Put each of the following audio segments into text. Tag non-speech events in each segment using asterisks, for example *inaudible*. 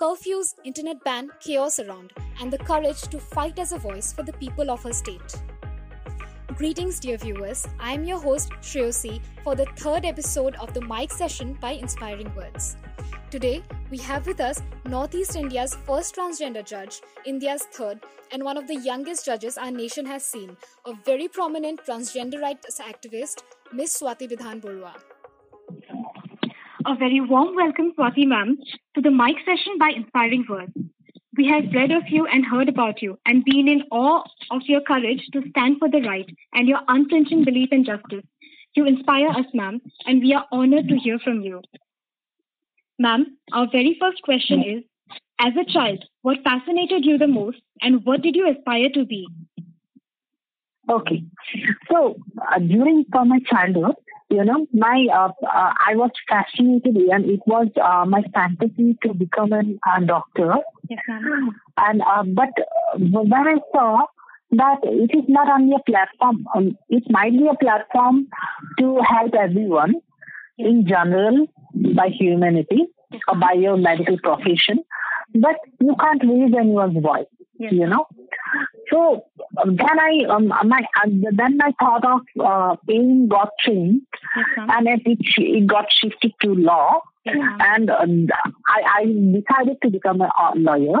curfews, internet ban, chaos around, and the courage to fight as a voice for the people of her state. Greetings, dear viewers. I am your host, Shreyosi, for the third episode of the Mic Session by Inspiring Words. Today, we have with us Northeast India's first transgender judge, India's third, and one of the youngest judges our nation has seen, a very prominent transgender rights activist, Miss Swati Bidhan Baruah. A very warm welcome, Swati ma'am, to the mic session by Inspiring Words. We have read of you and heard about you and been in awe of your courage to stand for the right and your unflinching belief in justice. You inspire us, ma'am, and we are honored to hear from you. Ma'am, our very first question is As a child, what fascinated you the most and what did you aspire to be? Okay. So, uh, during for my childhood, you know, my uh, uh, I was fascinated and it was uh, my fantasy to become a doctor. Yes, ma'am. And uh, but uh, when I saw that it is not only a platform, um, it might be a platform to help everyone in general by humanity or by your medical profession, but you can't raise anyone's voice. Yes. You know, so then I um, my uh, then my thought of uh, aim got changed, ma'am. and it, it, got shifted to law ma'am. and uh, I, I decided to become a uh, lawyer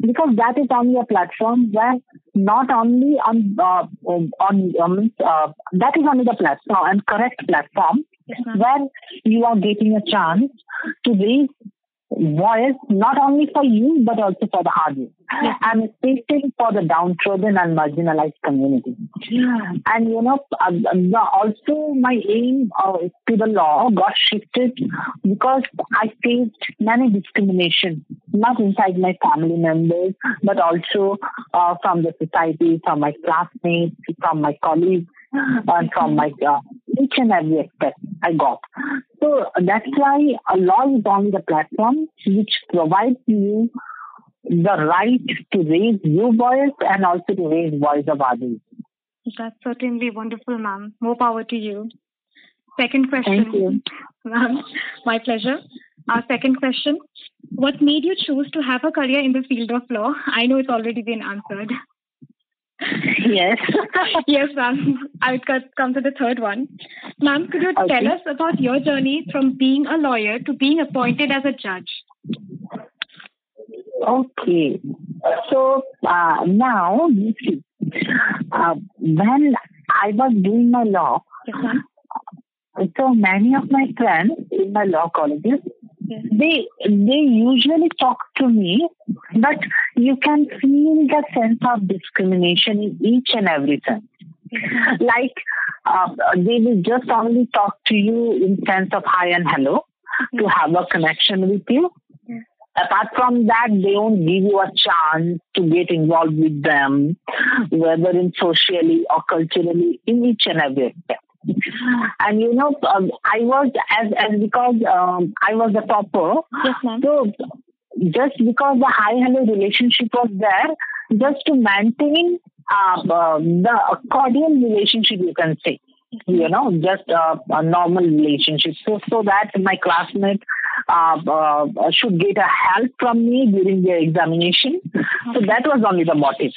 because that is only a platform where not only on uh, on um, uh, that is only the platform and correct platform ma'am. where you are getting a chance to raise voice not only for you but also for the hardest I'm speaking for the downtrodden and marginalized community. Yeah. And you know, uh, also my aim uh, to the law got shifted because I faced many discrimination, not inside my family members, but also uh, from the society, from my classmates, from my colleagues, and from my uh, each and every aspect I got. So that's why a law is on the platform which provides you the right to raise your voice and also to raise voice of others. That's certainly wonderful, ma'am. More power to you. Second question. Thank you. Ma'am, my pleasure. Our second question. What made you choose to have a career in the field of law? I know it's already been answered. *laughs* Yes. *laughs* yes, ma'am. I would co- come to the third one. Ma'am, could you Okay. tell us about your journey from being a lawyer to being appointed as a judge? okay. So uh, now uh, when I was doing my law, Yes, so many of my friends in my law colleges. They they usually talk to me, but you can feel the sense of discrimination in each and every sense. like uh, they will just only talk to you in sense of hi and hello to have a connection with you. Apart from that, they won't give you a chance to get involved with them, whether in socially or culturally, in each and every aspect. And you know, um, I was as as because um, I was a topper, Yes, ma'am. so just because the high hello relationship was there, just to maintain uh, uh, the cordial relationship, you can say, you know, just uh, a normal relationship. So so that my classmate uh, uh, should get a help from me during their examination. So that was only the motive.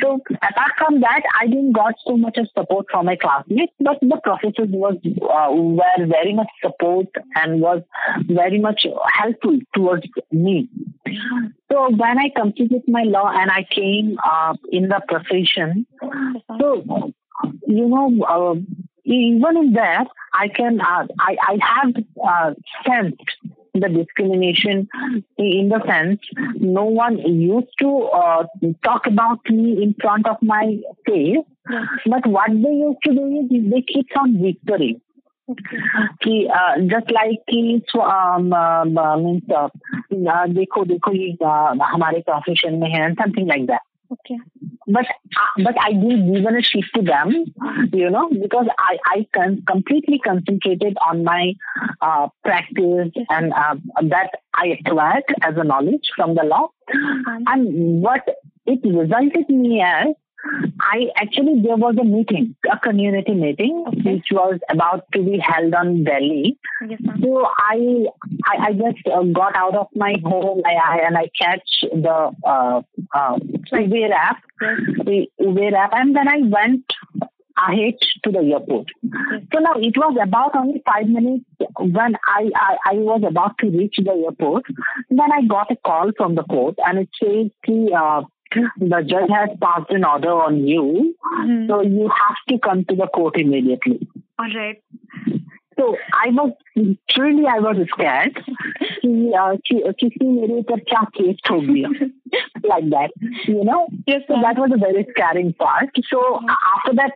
So apart from that, I didn't got so much of support from my classmates, but the professors was uh, were very much support and was very much helpful towards me. So when I completed my law and I came uh, in the profession, so you know, uh, even in that, I can uh, I I have uh, sensed the discrimination in the sense no one used to uh, talk about me in front of my face, Yes. but what they used to do is they keep on whispering. Okay. कि just like कि means देखो देखो ये uh, हमारे profession में है something like that Okay. but uh, but I did given a shift to them, you know, because I I con- completely concentrated on my uh, practice and uh, that I acquired as a knowledge from the law, Um, and what it resulted me as I actually there was a meeting, a community meeting, okay. which was about to be held on Delhi. Yes, so I, I, I just uh, got out of my home I, I, and I catch the uh, uh, Uber app, yes. the Uber app, and then I went ahead to the airport. Okay. So now it was about only five minutes when I, I, I was about to reach the airport. Then I got a call from the court and it says the uh, the judge has passed an order on you, mm-hmm. so you have to come to the court immediately. All right. So I was truly I was scared कि किसी मेरे ऊपर क्या case ठोक दिया like that you know yes, so that was a very scaring part so after that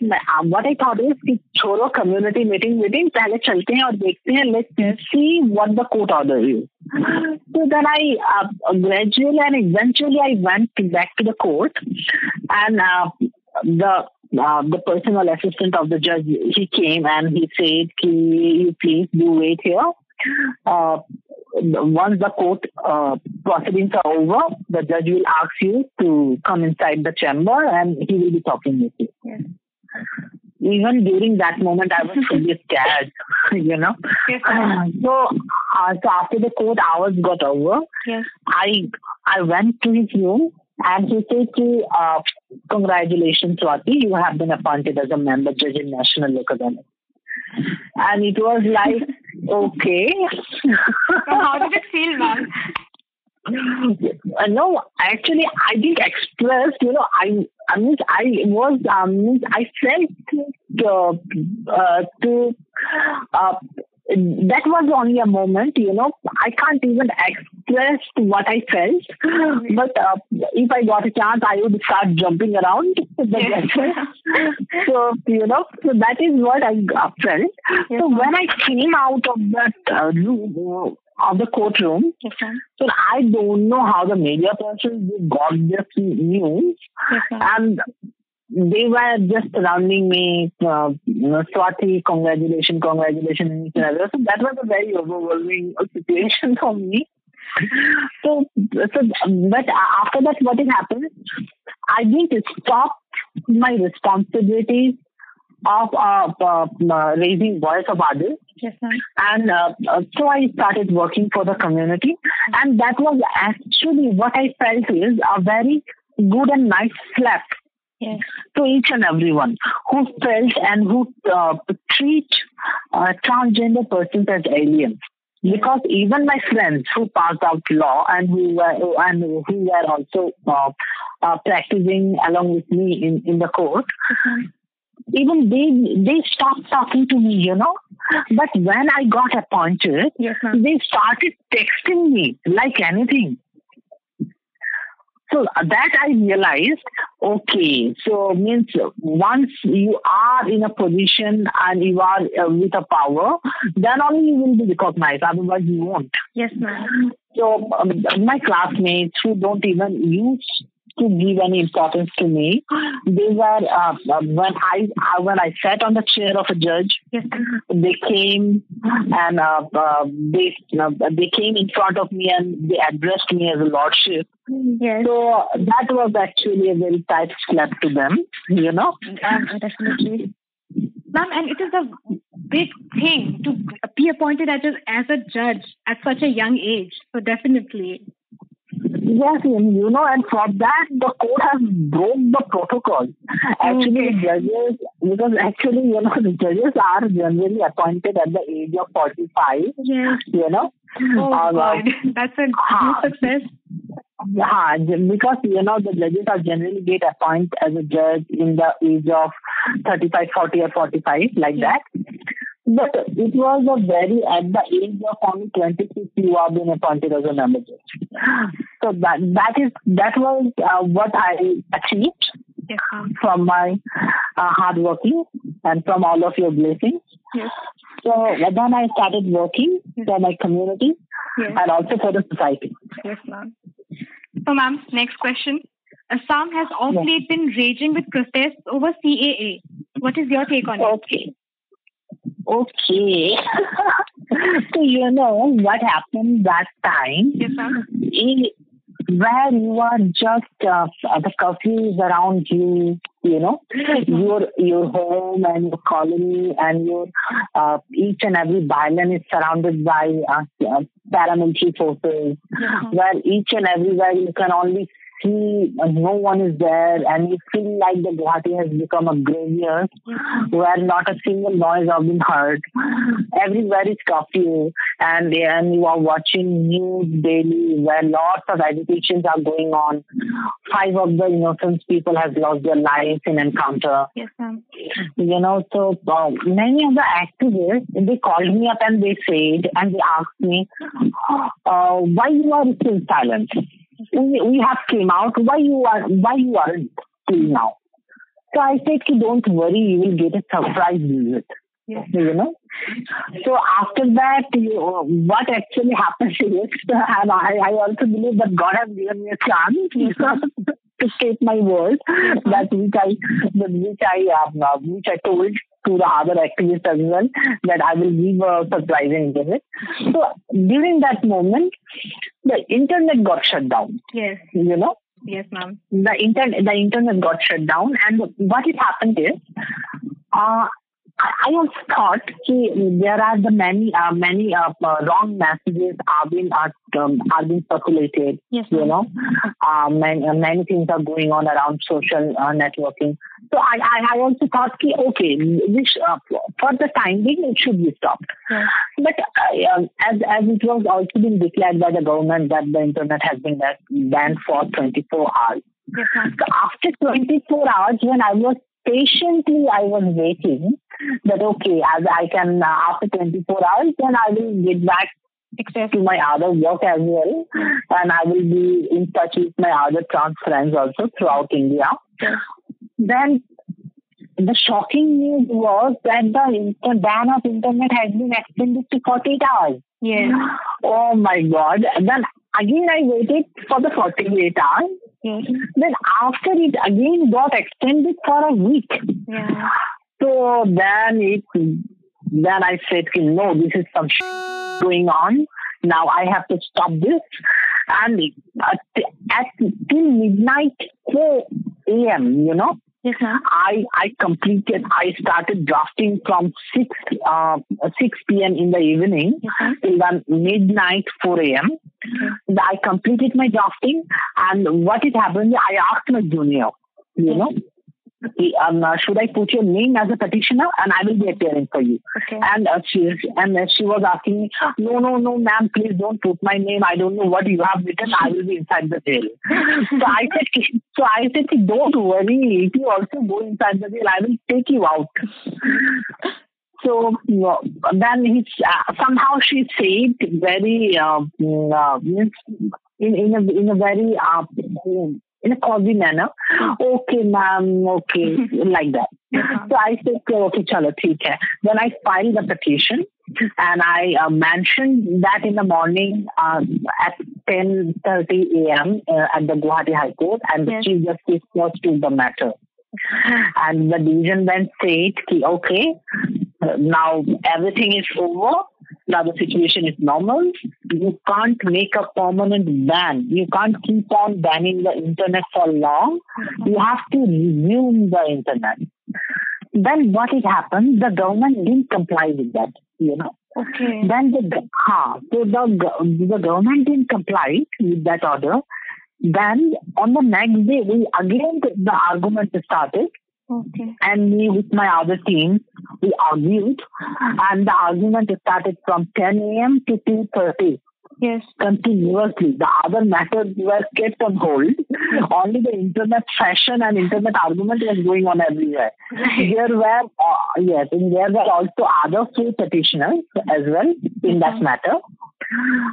what I thought is कि छोड़ो community meeting meeting पहले चलते हैं और देखते हैं let's see what the court order is so then I uh, gradually and eventually I went back to the court and uh, the uh, the personal assistant of the judge, he came and he said, you please do wait here. Uh, once the court uh, proceedings are over, the judge will ask you to come inside the chamber and he will be talking with you. Yes. Even during that moment, I was really scared, *laughs* you know. Yes, uh, so, uh, so after the court hours got over, yes. I I went to his room and he said, to uh, Congratulations, Swati, you have been appointed as a member judge in National Lok Adalat. And it was like, *laughs* okay. how did it feel, ma'am? *laughs* Uh, no, actually, I didn't express. You know, I I mean, I was um, I felt uh, uh, to uh, that was only a moment, you know. I can't even express what I felt. But uh, if I got a chance, I would start jumping around. *laughs* so, you know, so that is what I felt. So when I came out of that uh, room, of the courtroom. so I don't know how the media person got this news. and they were just surrounding me, uh, Swati, congratulations, congratulations, and each other. So that was a very overwhelming *laughs* situation for me. So, so, but after that, what has happened? I didn't stop my responsibilities of uh, uh, raising voice of others. Yes, and uh, so I started working for the community, and that was actually what I felt is a very good and nice slap Yes. To each and everyone who felt and who uh, treat uh, transgender persons as aliens. Because even my friends who passed out law and who were and who were also uh, uh practicing along with me in, in the court, mm-hmm. Even they they stopped talking to me, you know. But when I got appointed, yes, they started texting me like anything. So that I realized, okay, so means once you are in a position and you are uh, with a power, then only you will be recognized. Otherwise, you won't. Yes, ma'am. So um, my classmates who don't even use to give any importance to me. They were uh, when I uh, when I sat on the chair of a judge. They came and uh, uh they they came in front of me and they addressed me as a lordship. Yes. So that was actually a very tight slap to them, you know. definitely. Ma'am, and it is a big thing to be appointed as a, as a judge at such a young age. So definitely. Yes, you know, and for that, the court has broke the protocol. Actually, okay. judges, because actually, you know, *laughs* the judges are generally appointed at the age of 45. Yes. You know? Oh, uh, God. That's a *laughs* huge success. Yeah, because you know the judges are generally get appointed as a judge in the age of 35, 40 or 45 like that. But it was a very, at the age of only 26, you are being appointed as a member judge. So that, that is, that was uh, what I achieved yes. from my uh, hard working and from all of your blessings. Yes. So then I started working yes. for my community and also for the society. Yes, ma'am. So, ma'am, next question. Assam has of late been raging with protests over CAA. What is your take on okay. it? Okay. Okay. *laughs* so you know what happened that time? Yes, sir. where you are just uh, the curfew is around you you know your your home and your colony and your uh, each and every island is surrounded by uh, uh, paramilitary forces where each and everywhere you can only see no one is there and you feel like the Guwahati has become a graveyard where not a single noise has been heard. Everywhere is curfew and, and you are watching news daily where lots of agitations are going on. Five of the innocent people have lost their lives in encounter. Yes, ma'am. You know, so uh, many of the activists, they called me up and they said, and they asked me, uh, why you are still silent? We, we have came out. Why you are why you aren't till now? So I said, to don't worry, you will get a surprise visit. Yes. You know. So after that, you, what actually happened *laughs* is, and I, I also believe that God has given me a chance *laughs* to state my word that which I that which I um, uh, which I told to the other activists as well that I will give a surprising visit. So during that moment, the internet got shut down. Yes. You know, Yes, ma'am. the internet the internet got shut down, and what it happened is, uh, I also thought ki there are the many uh, many uh, wrong messages are being um, are being circulated. Yes, You know, uh, many, uh, many things are going on around social uh, networking. So I, I, I also thought, ki, okay, this, uh, for the time being, it should be stopped. Yes. But uh, um, as as it was also been declared by the government that the internet has been banned for 24 hours. Yes. So after 24 hours, when I was patiently, I was waiting that okay, as I can uh, after 24 hours, then I will get back to my other work as well, and I will be in touch with my other trans friends also throughout India. Then the shocking news was that the ban of internet has been extended to 48 hours. Yes. Oh my God! Then again I waited for the 48 hours. Yes. Then after it again got extended for a week. Yeah. So then it, then I said, "Okay, no, this is some sh- going on. Now I have to stop this. And at, at till midnight 4 a.m., you know, ma'am. I I completed. I started drafting from 6 uh, 6 p.m. in the evening ma'am. till then midnight 4 a.m. Mm-hmm. I completed my drafting, and what it happened, I asked my junior, you know, um, uh, should I put your name as a petitioner, and I will be appearing for you. Okay. And uh, she and uh, she was asking me, no, no, no, ma'am, please don't put my name. I don't know what you have written. I will be inside the jail. *laughs* so I said, so I said, don't worry. If you also go inside the jail, I will take you out. So then he uh, somehow she said very uh, mm, uh, in in a in a very in a cozy manner. Okay, ma'am. Okay, like that. So I said, okay, chalo, theek hai. Then I filed the petition and I uh, mentioned that in the morning uh, at 10.30 a.m. Uh, at the Guwahati High Court and the Yes. Chief Justice was to the matter. And the division bench said, ki, okay, uh, now everything is over. Now the situation is normal. You can't make a permanent ban. You can't keep on banning the internet for long. You have to resume the internet. Then what it happened? The government didn't comply with that. You know. Okay. Then the ha, so the the government didn't comply with that order. Then on the next day, we again the argument started, Okay. and me with my other team, we argued, and the argument started from 10 a.m. to 2:30 Yes. continuously. The other matters were kept on hold. *laughs* Only the internet fashion and internet argument was going on everywhere. There were, uh, yes, and there were also other few petitioners as well in that matter.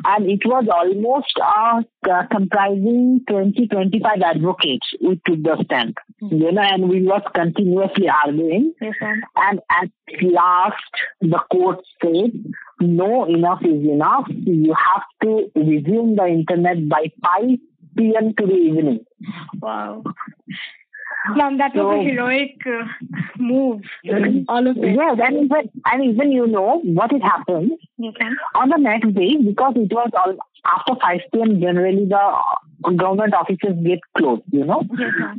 And it was almost uh, comprising 20, 25 advocates who took the stand. You know, and we was continuously arguing. Yes. And at last, the court said, no, enough is enough. You have to resume the internet by 5 p.m. to the evening. Wow. Ma'am, that was a heroic uh, move. All of it. Yes, and even, and even you know what it happened ma'am. on the next day because it was all after 5 p.m. Generally, the government offices get closed, you know.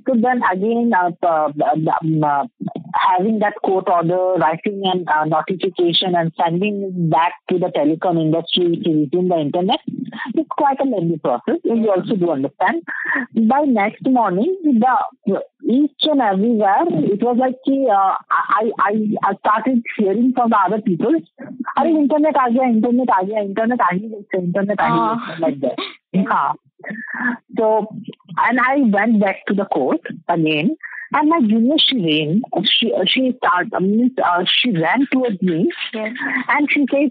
So then again, uh, uh, um, uh, having that court order, writing and uh, notification and sending it back to the telecom industry to resume the internet, it's quite a lengthy process. And you also do understand. By next morning, the each and everywhere, it was like uh, I, I I started hearing from the other people, "Are internet again, internet again, internet again, internet again, like that. Yeah. So, and I went back to the court again, and my junior Shireen, she she started, I mean, uh, she ran towards me, yes. and she said,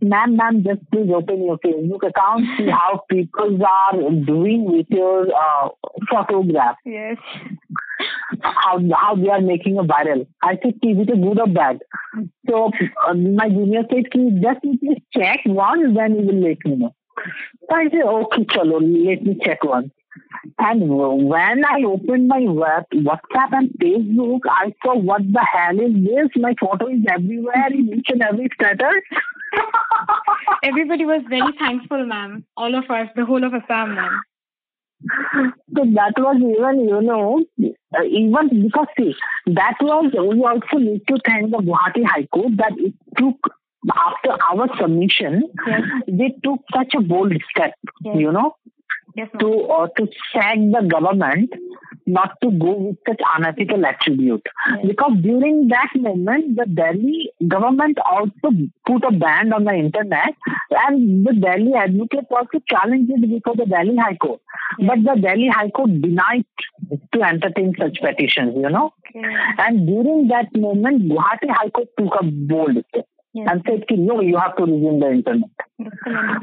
"Ma'am, ma'am, just please open your Facebook account, see how people are doing with your uh, photograph." Yes how how they are making a viral." I said, "Is it a good or bad?" So uh, my junior said, ki, "Just please check once, then you will let me know." So I said, okay, chalo, let me check once. And when I opened my web, WhatsApp and Facebook, I saw what the hell is this? My photo is everywhere in each and every status. Everybody was very thankful, ma'am. All of us, the whole of Assam, ma'am. *laughs* So that was even, you know, uh, even because see, that was, we also need to thank the Guwahati High Court that it took, after our submission, Yes. they took such a bold step, Yes. you know, Yes, to uh, to sack the government not to go with such unethical attribute Yes. because during that moment the Delhi government also put a ban on the internet and the Delhi advocate also challenged it before the Delhi High Court but the Delhi High Court denied to entertain such petitions you know Okay. and during that moment Guwahati High Court took a bold step Yes. and said "Ki, no you have to resume the internet That's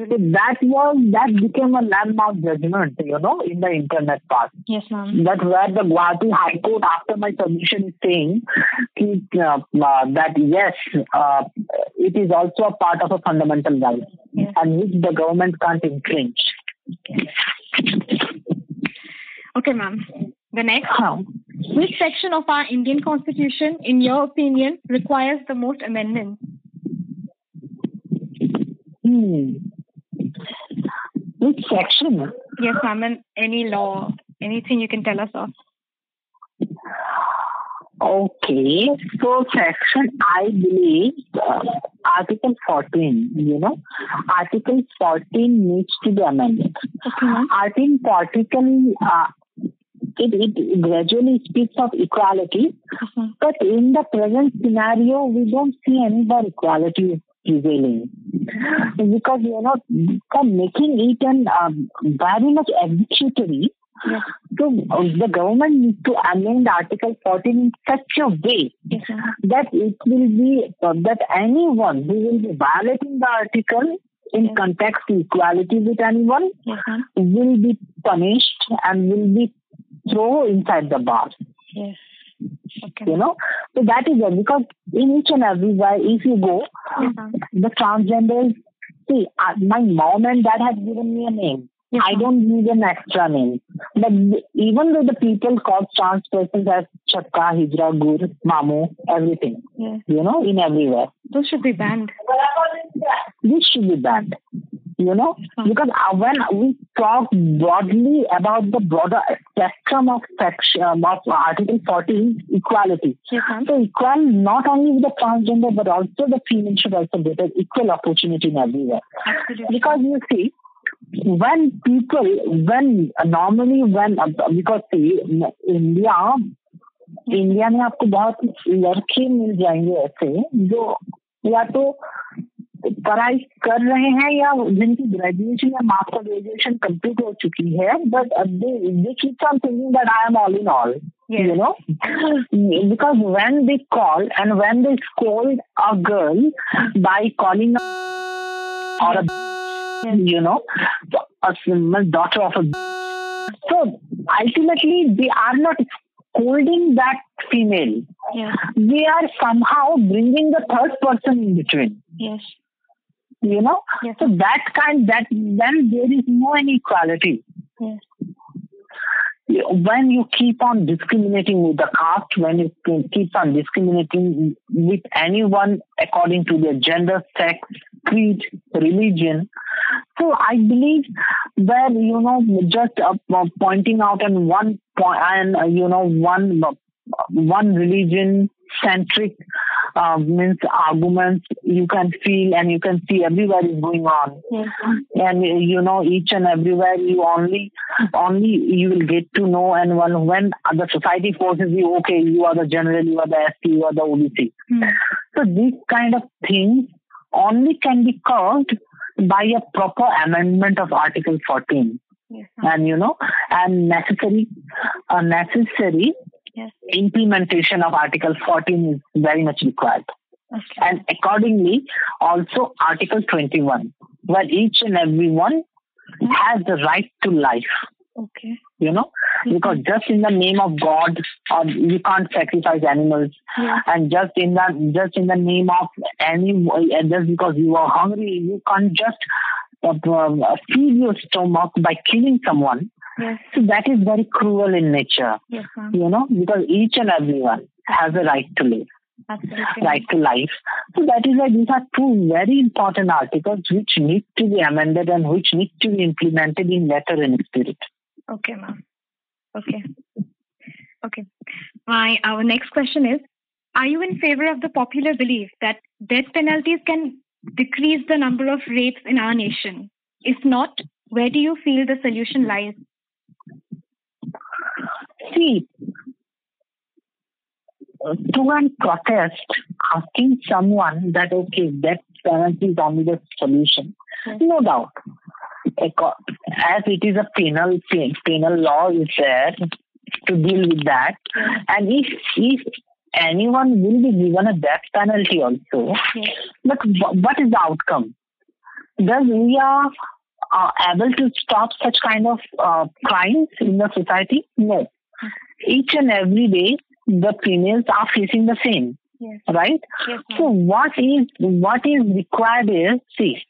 so that was that became a landmark judgment, you know, in the internet part. Yes, ma'am. That's where the Guwahati High Court, after my submission, is saying uh, uh, that yes, uh, it is also a part of a fundamental right, Yes. and which the government can't infringe. Okay, ma'am. The next. Huh. Which section of our Indian Constitution, in your opinion, requires the most amendments? Hmm. Which section? Yes, ma'am. And any law, anything you can tell us of? Okay, so section I believe uh, Article 14, you know, Article 14 needs to be amended. Okay. Article uh, it, it gradually speaks of equality, but in the present scenario, we don't see any more equality prevailing. *laughs* Because, you know, for making it an um, very much executory, Yes. so uh, the government needs to amend Article 14 in such a way Yes, that it will be uh, that anyone who will be violating the article in Yes. context equality with anyone will be punished and will be thrown inside the bar. Yes. Okay. You know, so that is it. Because in each and every way, if you go, ma'am. the transgenders. See, uh, my mom and dad have given me a name. Yes, I don't need an extra name. But even though the people call trans persons as Chakka, Hijra, Gur, Mamu, everything, Yes. you know, in everywhere. Those should be banned. This should be banned. You know, Hmm. because uh, when we talk broadly about the broader spectrum of section um, of Article 14, equality. Ma'am. So equal not only with the transgender but also the female should also get an equal opportunity in everywhere. Absolutely. Because you see, when people, when normally when because see, India India में आपको बहुत लड़के मिल जाएँगे ऐसे जो या तो पढ़ाई कर रहे हैं या जिनकी ग्रेजुएशन या मास्टर ग्रेजुएशन कंप्लीट हो चुकी है but they am all you know because when they call and when they scold a girl by calling or you know daughter of a so ultimately they are not scolding that female yeah. Are are somehow bringing the third person in you know Yes. so that kind that then there is no inequality Yes. when you keep on discriminating with the caste, when you keep on discriminating with anyone according to their gender, sex, creed, religion. So I believe where you know just uh, pointing out and one point and uh, you know one one religion centric uh, means arguments you can feel and you can see everywhere is going on Yes. and you know each and everywhere you only only you will get to know and when when the society forces you okay you are the general you are the ST you are the OBC Hmm. so these kind of things only can be caused by a proper amendment of Article 14 Yes. and you know and necessary a necessary Yes. implementation of article 14 is very much required Okay. and accordingly also article 21 where each and every one has the right to life Okay. you know because just in the name of god or you can't sacrifice animals Yeah. and just in the just in the name of any and just because you are hungry you can't just uh, uh, feed your stomach by killing someone Yes. so that is very cruel in nature, Yes, ma'am. you know, because each and everyone has a right to live, Absolutely. right to life. So that is why these are two very important articles which need to be amended and which need to be implemented in letter and spirit. Okay, ma'am. Okay. Okay. My our next question is: Are you in favor of the popular belief that death penalties can decrease the number of rapes in our nation? If not, where do you feel the solution lies? See, to and protest asking someone that, okay, death penalty is only the solution. Yes. No doubt. As it is a penal, penal law is there to deal with that. And if, if anyone will be given a death penalty also, Yes. but what is the outcome? Does we are uh, able to stop such kind of uh, crimes in the society? No. Each and every day, the females are facing the same, Yes. right? Yes, So what is what is required is see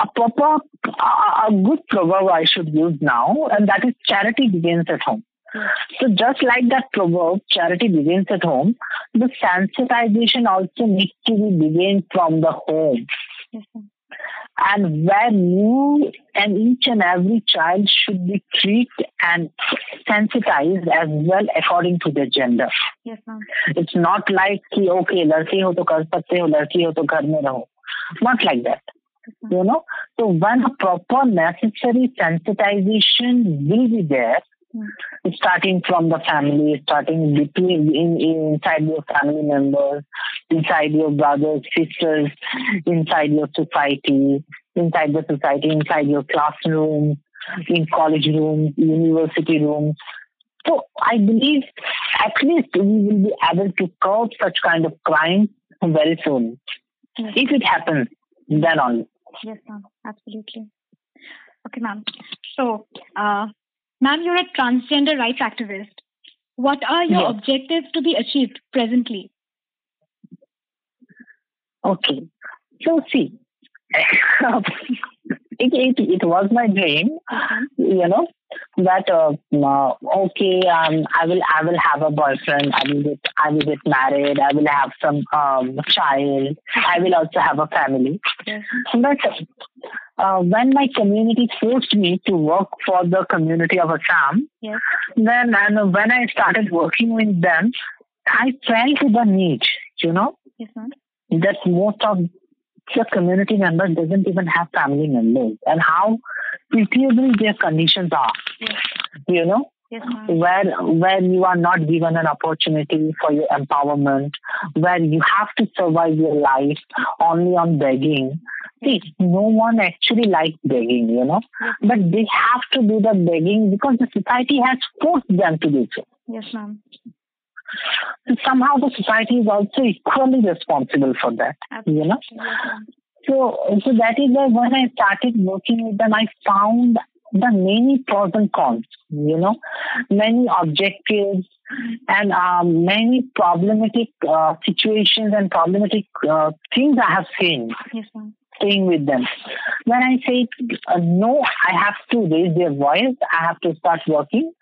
a proper a, good proverb I should use now, and that is charity begins at home. Yes. So just like that proverb, charity begins at home. The sensitization also needs to be begin from the home, Yes and where you and each and every child should be treated and sensitized as well according to their gender. Yes, ma'am. It's not like कि okay लड़के हो तो कर सकते हो लड़की हो तो घर में रहो. Not like that. You know. So when a proper necessary sensitization will be there, Hmm. starting from the family, starting between in, inside your family members, inside your brothers, sisters, inside your society, inside the society, inside your classroom, in college rooms, university rooms. So I believe at least we will be able to curb such kind of crime very soon. Yes. If it happens, then only. Yes, ma'am. Absolutely. Okay, ma'am. So, uh, ma'am, you're a transgender rights activist. What are your Yes. objectives to be achieved presently? Okay. So see, *laughs* it, it it was my dream, you know, that uh, uh, okay, um, I will I will have a boyfriend. I will get I will get married. I will have some um child. I will also have a family. Yes. But uh, when my community forced me to work for the community of Assam, Yes. then and when I started working with them, I felt the need, you know, Yes, that most of the community member doesn't even have family members and how pitiable their conditions are, Yes. you know, Yes, where where you are not given an opportunity for your empowerment, where you have to survive your life only on begging. See, no one actually likes begging, you know, but they have to do the begging because the society has forced them to do so. Yes, ma'am. So somehow the society is also equally responsible for that, you know. So, so that is why when I started working with them, I found the many pros and cons, you know, many objectives and um, many problematic uh, situations and problematic uh, things I have seen Yes, ma'am. Staying with them. When I say uh, no, I have to raise their voice, I have to start working.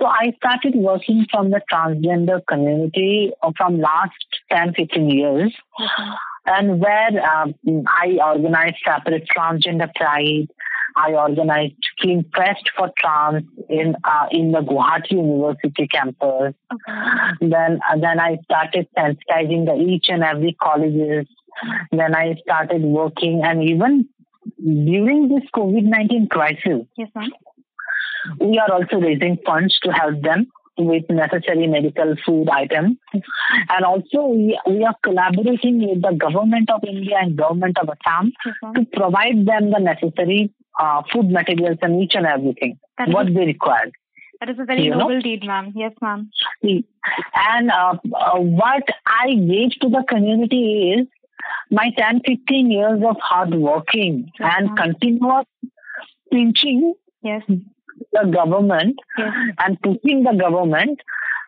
So I started working from the transgender community uh, from last 10, 15 years. Ma'am. and where um, I organized separate transgender pride. I organized Clean Fest for trans in uh, in the Gauhati University campus. Okay. Then uh, then I started sensitizing the each and every colleges. Then I started working, and even during this COVID nineteen crisis, yes, ma'am. we are also raising funds to help them with necessary medical food items. And also we, we are collaborating with the government of India and government of Assam mm-hmm. to provide them the necessary uh, food materials and each and everything, that what is, they require. That is a very you noble know? deed, ma'am. Yes, ma'am. And uh, uh, what I gave to the community is my 10, 15 years of hard working yes, and continuous pinching yes the government yes. and pushing the government,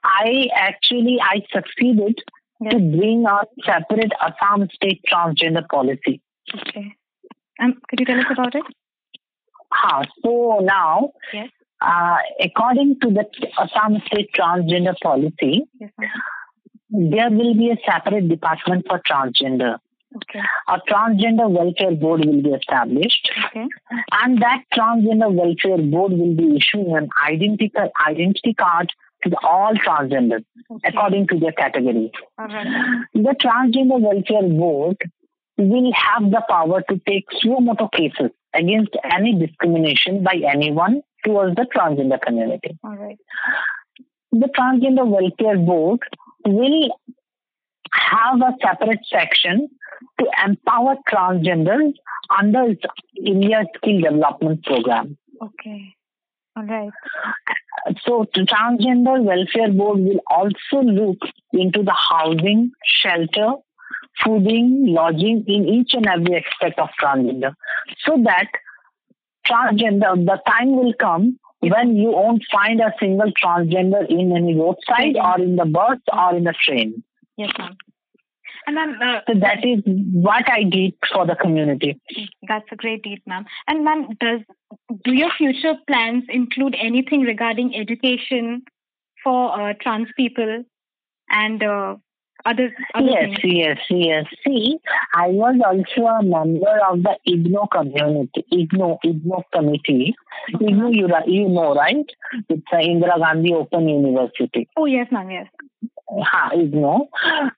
I actually I succeeded yes. to bring a separate Assam state transgender policy. Okay. Um, could you tell us about it? Ha, so now, yes. uh, according to the Assam state transgender policy, yes, there will be a separate department for transgender. Okay. A transgender welfare board will be established. Okay. And that transgender welfare board will be issuing an identity, identity card to all transgenders okay. according to their category. The transgender welfare board will have the power to take suo motu cases against any discrimination by anyone towards the transgender community. All right. The transgender welfare board will have a separate section to empower transgenders under its India Skill Development Program. Okay. All right. So, the Transgender Welfare Board will also look into the housing, shelter, fooding, lodging in each and every aspect of transgender, so that transgender, the time will come when you won't find a single transgender in any roadside or in the bus or in the train. Yes, ma'am. And ma'am, uh, so that is what I did for the community. That's a great deed, ma'am. And ma'am, does do your future plans include anything regarding education for uh, trans people and uh, other, other yes, things? yes, yes. See, I was also a member of the IGNOU community, IGNOU, IGNOU committee. Okay. IGNOU, you, you know, right? It's the Indira Gandhi Open University. Oh, yes, ma'am, yes. Ha.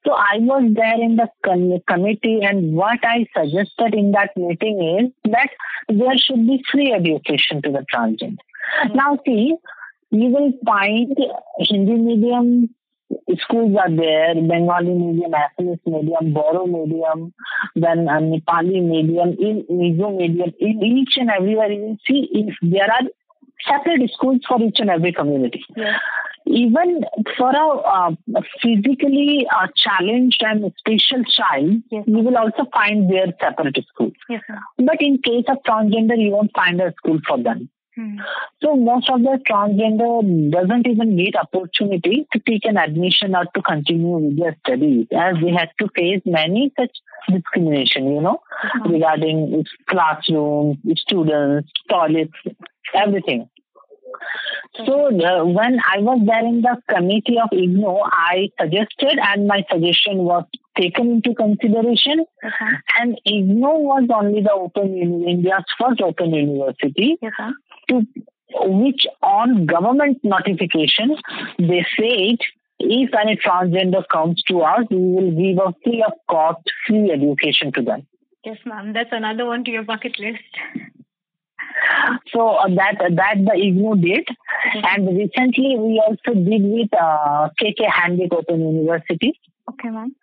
So I was there in the com- committee, and what I suggested in that meeting is that there should be free education to the transgender. Mm-hmm. Now, see, you will find Hindi medium schools are there, Bengali medium, Assamese medium, Boro medium, then uh, Nepali medium, in Mizo medium, in each and everywhere you will see if there are separate schools for each and every community. Yeah. Even for a uh, physically uh, challenged and special child, yes. you will also find their separate schools. Yes, but in case of transgender, you won't find a school for them. Hmm. So most of the transgender doesn't even get opportunity to take an admission or to continue with their studies as they had to face many such discrimination, you know, uh-huh. regarding classrooms, students, toilets, everything. So uh, when I was there in the committee of IGNOU, I suggested and my suggestion was taken into consideration. Uh-huh. And IGNOU was only the open India's first open university uh-huh. to which on government notification they said if any transgender comes to us, we will give a free of cost free education to them. Yes, ma'am. That's another one to your bucket list. So uh, that that the IGNOU did, mm-hmm. and recently we also did with uh, KK Handiqui Open University. Okay, ma'am.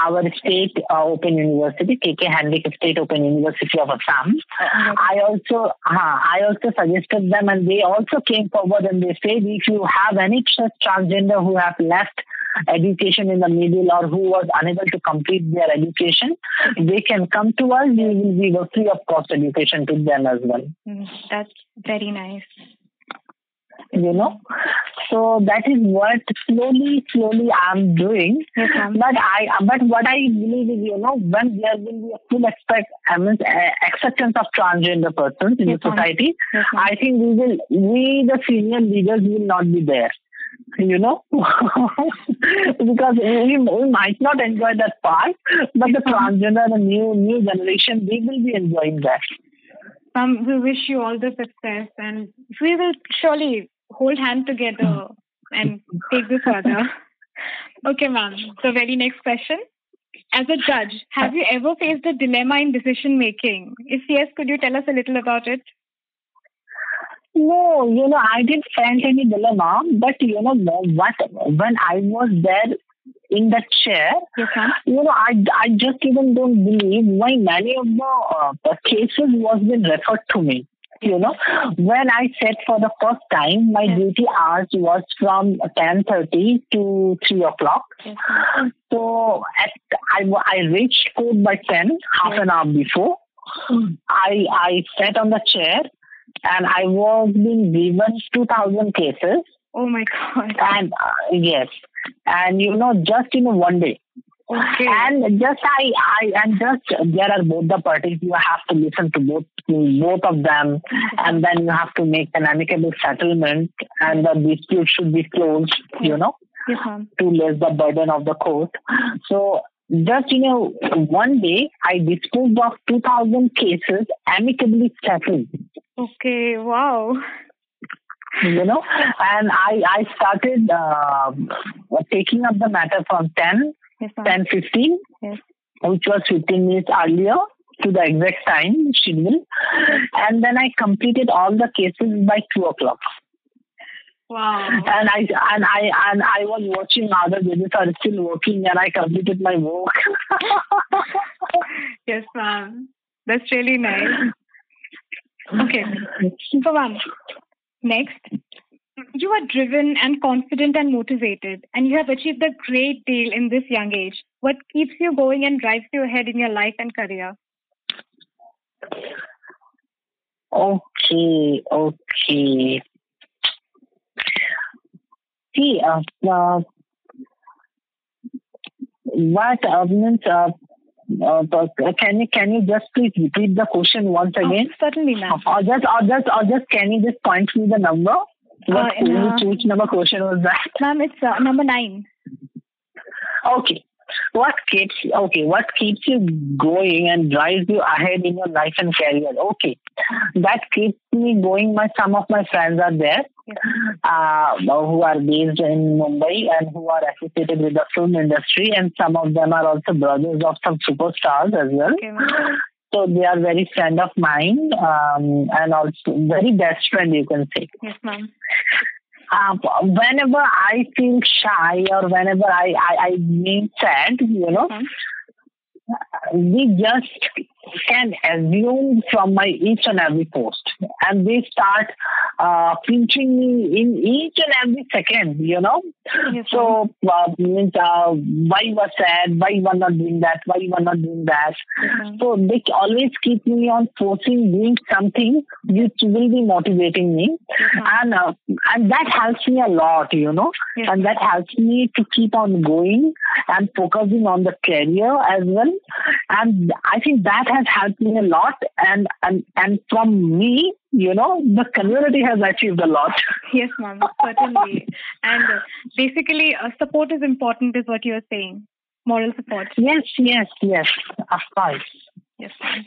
Our state uh, open university, KK Handiqui State Open University of Assam. Uh-huh. I also, uh, I also suggested them, and they also came forward and they said, if you have any transgender who have left education in the middle or who was unable to complete their education, they can come to us. We will give a free of cost education to them as well. Mm, that's very nice. You know, so that is what slowly, slowly I'm doing. Yes, but I, but what I believe is, you know, when there will be a full expect, I mean, acceptance of transgender persons in yes, the society, yes, I think we will, we the senior leaders will not be there you know, *laughs* because we, we might not enjoy that part, but the transgender, the new new generation, they will be enjoying that. Um, we wish you all the success, and we will surely hold hand together and take this further. *laughs* okay, ma'am. The very next question. As a judge, have you ever faced a dilemma in decision making? If yes, could you tell us a little about it? No, you know, I didn't find any dilemma, but you know what? When I was there in that chair, Yes, you know, I, I just even don't believe why many of the uh, cases was been referred to me. You know, when I sat for the first time, my Yes. duty hours was from ten thirty to three o'clock. Yes. So at, I I reached court by ten, half Yes. an hour before. I I sat on the chair, and I was being given two thousand cases, Oh my God. and uh, yes, and you know, just in one day. Okay. And just I, I, and just there are both the parties. You have to listen to both, to both of them, *laughs* and then you have to make an amicable settlement, and the dispute should be closed. You know, Yes, to less the burden of the court. So just you know, one day I disposed of two thousand cases amicably settled. Okay. Wow. You know, and I I started uh, taking up the matter from 10, Yes, 10, 15, Yes. which was 15 minutes earlier to the exact time schedule. And then I completed all the cases by 2 o'clock. Wow. *laughs* And I and I and I was watching other judges are still working and I completed my work. Yes, ma'am. That's really nice. Okay. So, ma'am, next, you are driven and confident and motivated, and you have achieved a great deal in this young age. What keeps you going and drives you ahead in your life and career? Okay, okay. See, uh, uh, what uh, means? Uh, uh, can you can you just please repeat the question once again? Oh, certainly, ma'am. Or just or just or just can you just point me the number? What, uh, which, which number question was that? Ma'am, it's uh, number nine. Okay. What keeps okay? What keeps you going and drives you ahead in your life and career? Okay, that keeps me going. My some of my friends are there, uh, who are based in Mumbai and who are associated with the film industry, and some of them are also brothers of some superstars as well. Okay. So they are very friend of mine, um, and also very best friend you can say. Yes, ma'am. Uh, whenever I feel shy or whenever I, I, I mean sad, you know, Mhm. we just can assume from my each and every post. And they start uh, pinching me in each and every second, you know. Yes. So, uh, means, uh, why are sad? Why you are not doing that? Why you are not doing that? Ma'am. So they always keep me on forcing doing something which will be motivating me, Mhm. and uh, and that helps me a lot, you know, Yes. and that helps me to keep on going and focusing on the career as well. And I think that has helped me a lot, and and and from me, you know, the community has achieved a lot. Yes, ma'am, certainly. and basically, uh, support is important, is what you're saying. Moral support. Yes, yes, yes, of course. Yes, ma'am.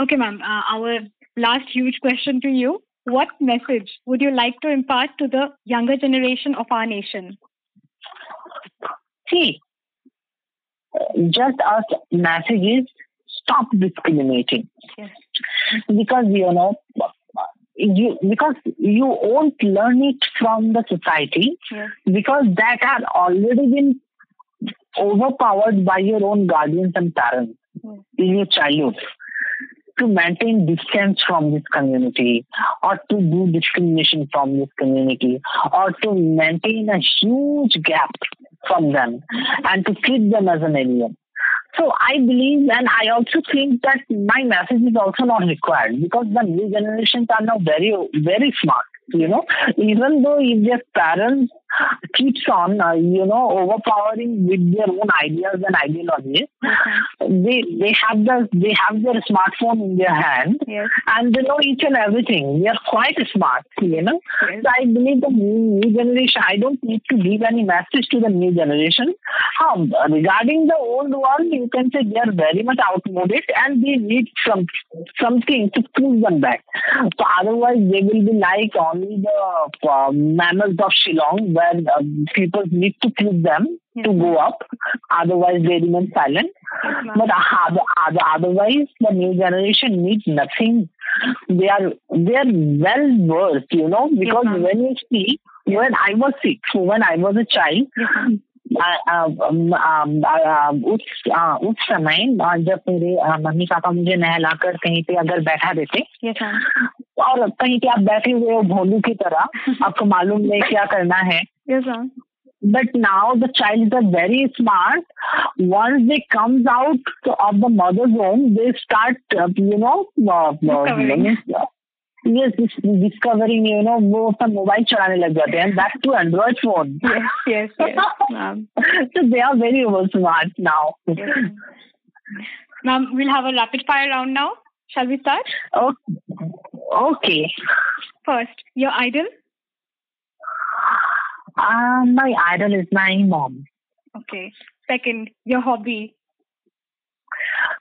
Okay, ma'am. Uh, our last huge question to you: What message would you like to impart to the younger generation of our nation? See, just us message is stop discriminating Yes. because you know you because you won't learn it from the society Yes. because that had already been overpowered by your own guardians and parents Yes. in your childhood to maintain distance from this community or to do discrimination from this community or to maintain a huge gap from them and to treat them as an alien. So I believe and I also think that my message is also not required because the new generations are now very, very smart. You know, even though if their parents keeps on, uh, you know, overpowering with their own ideas and ideologies. They they have the they have their smartphone in their hand, Yes. and they know each and everything. They are quite smart, you know. Yes. So I believe the new, new generation. I don't need to give any message to the new generation. Um, regarding the old one, you can say they are very much outmoded, and they need some something to pull them back. So otherwise, they will be like only the uh, mammals of Shillong, where uh, people need to push them to go up. Otherwise, they remain silent. But uh, other- otherwise, the new generation needs nothing. They are they are well versed, you know, because ma'am. when you see, when I was so when I was a child, Yes, उस समय जब मेरे mummy papa मुझे नहलाकर कहीं पे अगर बैठा देते और कहीं पे आप बैठे हुए हो भोलू की तरह आपको मालूम नहीं क्या करना है Yes, ma'am. but now the child are very smart once they comes out of the mother's home they start uh, you know uh, Discovering. uh, yes dis- discovering you know वो अपना मोबाइल चलाने लग जाते हैं that to android phone Yes, yes, yes, *laughs* ma'am. so they are very over smart now Yes, ma'am. Ma'am, we'll have a rapid fire round now. Shall we uh, my idol is my mom Okay. Second, your hobby.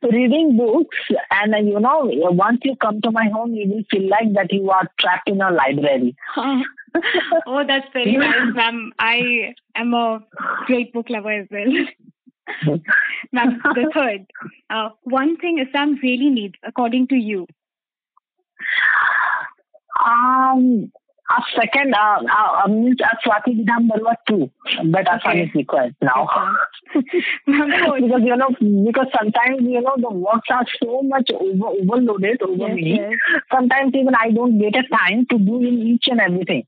reading books and uh, you know once you come to my home you will feel like that you are trapped in a library *laughs* oh, that's very nice, *laughs* ma'am. I am a great book lover as well. *laughs* ma'am, the third, uh, one thing Assam really needs, according to you. um a second uh, uh, means a Swati Bidhan Baruah too but Assam Okay. is required now. *laughs* *laughs* Because you know because sometimes you know the works are so much over overloaded over Yes, me. yes, sometimes even I don't get a time to do in each and everything.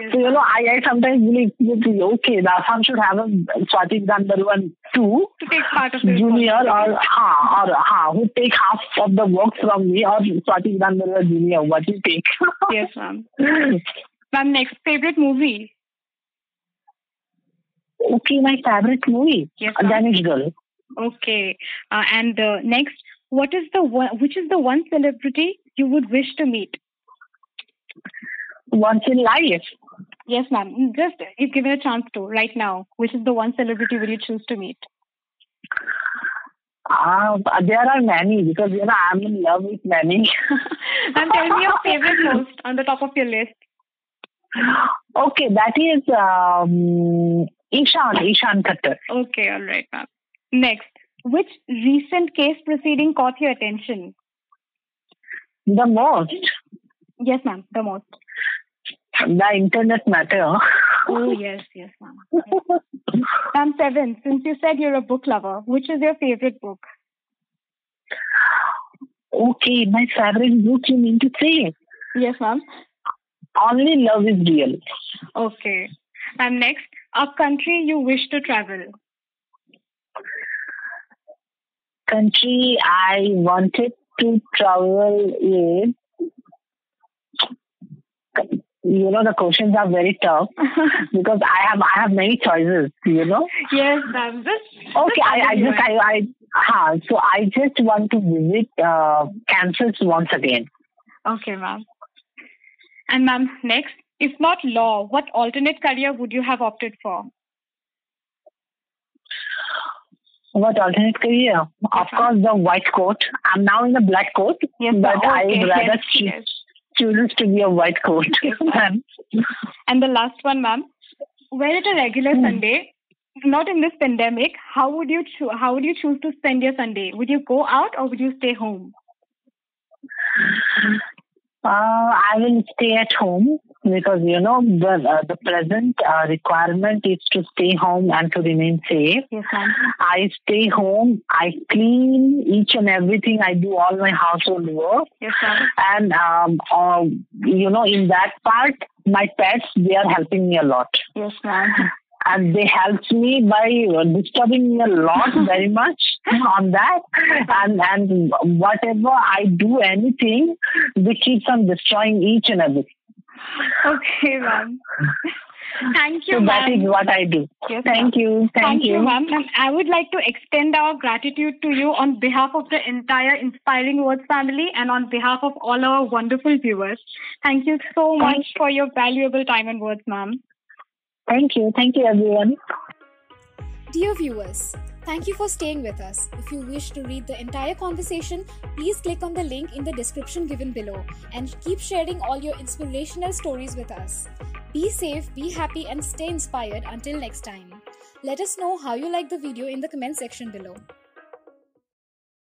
Yes, So, you know, I, I sometimes believe, okay, the Assam should have a Swati Bidhan Baruah too, to take part of the junior or, ha, or, ha, who take half of the work from me or Swati Bidhan Baruah junior, what you take. *laughs* Yes, ma'am. Ma'am, next favorite movie. okay, my favorite movie, Yes, ma'am. Danish Girl. Okay. Uh, and uh, next, what is the one? Which is the one celebrity you would wish to meet? Once in life. Yes, ma'am. Just if given a chance to right now, which is the one celebrity will you choose to meet? Uh, there are many because, you know, I'm in love with many. *laughs* and tell me your favorite most on the top of your list. Okay, that is um, Ishaan, Ishaan Khatter. Okay, all right, ma'am. Next, which recent case proceeding caught your attention? The most, Yes, ma'am. The most. the internet matter. Oh, yes, yes, ma'am. Ma'am, seven. Since you said you're a book lover, which is your favorite book? Okay, my favorite book you mean to say? Yes, ma'am. Only love is real. Okay. And next, a country you wish to travel. Country I wanted to travel is. You know the questions are very tough *laughs* because I have I have many choices. You know. yes, ma'am. Just Okay, I, I just I I ha, so I just want to visit uh, Kansas once again. Okay, ma'am. And ma'am, next, if not law, what alternate career would you have opted for? What alternate career? Of course, the white coat. I'm now in the black coat, Yes, but ma'am. I would Okay, rather yes, choo- yes. choose to be a white coat. Yes. And the last one, ma'am, were it a regular Hmm. Sunday, not in this pandemic, how would you choo- how would you choose to spend your Sunday? Would you go out or would you stay home? Uh, I will stay at home because you know the uh, the present uh, requirement is to stay home and to remain safe. Yes, ma'am. I stay home. I clean each and everything. I do all my household work, Yes, ma'am. and um, uh, you know in that part, my pets they are helping me a lot. Yes, ma'am. And they helped me by disturbing me a lot *laughs* very much on that and and whatever i do anything they keeps on destroying each and everything Okay, ma'am. *laughs* Thank you, so that ma'am. is what I do. Yes, Thank you. Thank, Thank you, you. ma'am. And I would like to extend our gratitude to you on behalf of the entire Inspiring Words family and on behalf of all our wonderful viewers. Thank you so much for your valuable time and words, ma'am. Thank you. Thank you, everyone. Dear viewers, thank you for staying with us. If you wish to read the entire conversation, please click on the link in the description given below and keep sharing all your inspirational stories with us. Be safe, be happy, and stay inspired until next time. Let us know how you like the video in the comment section below.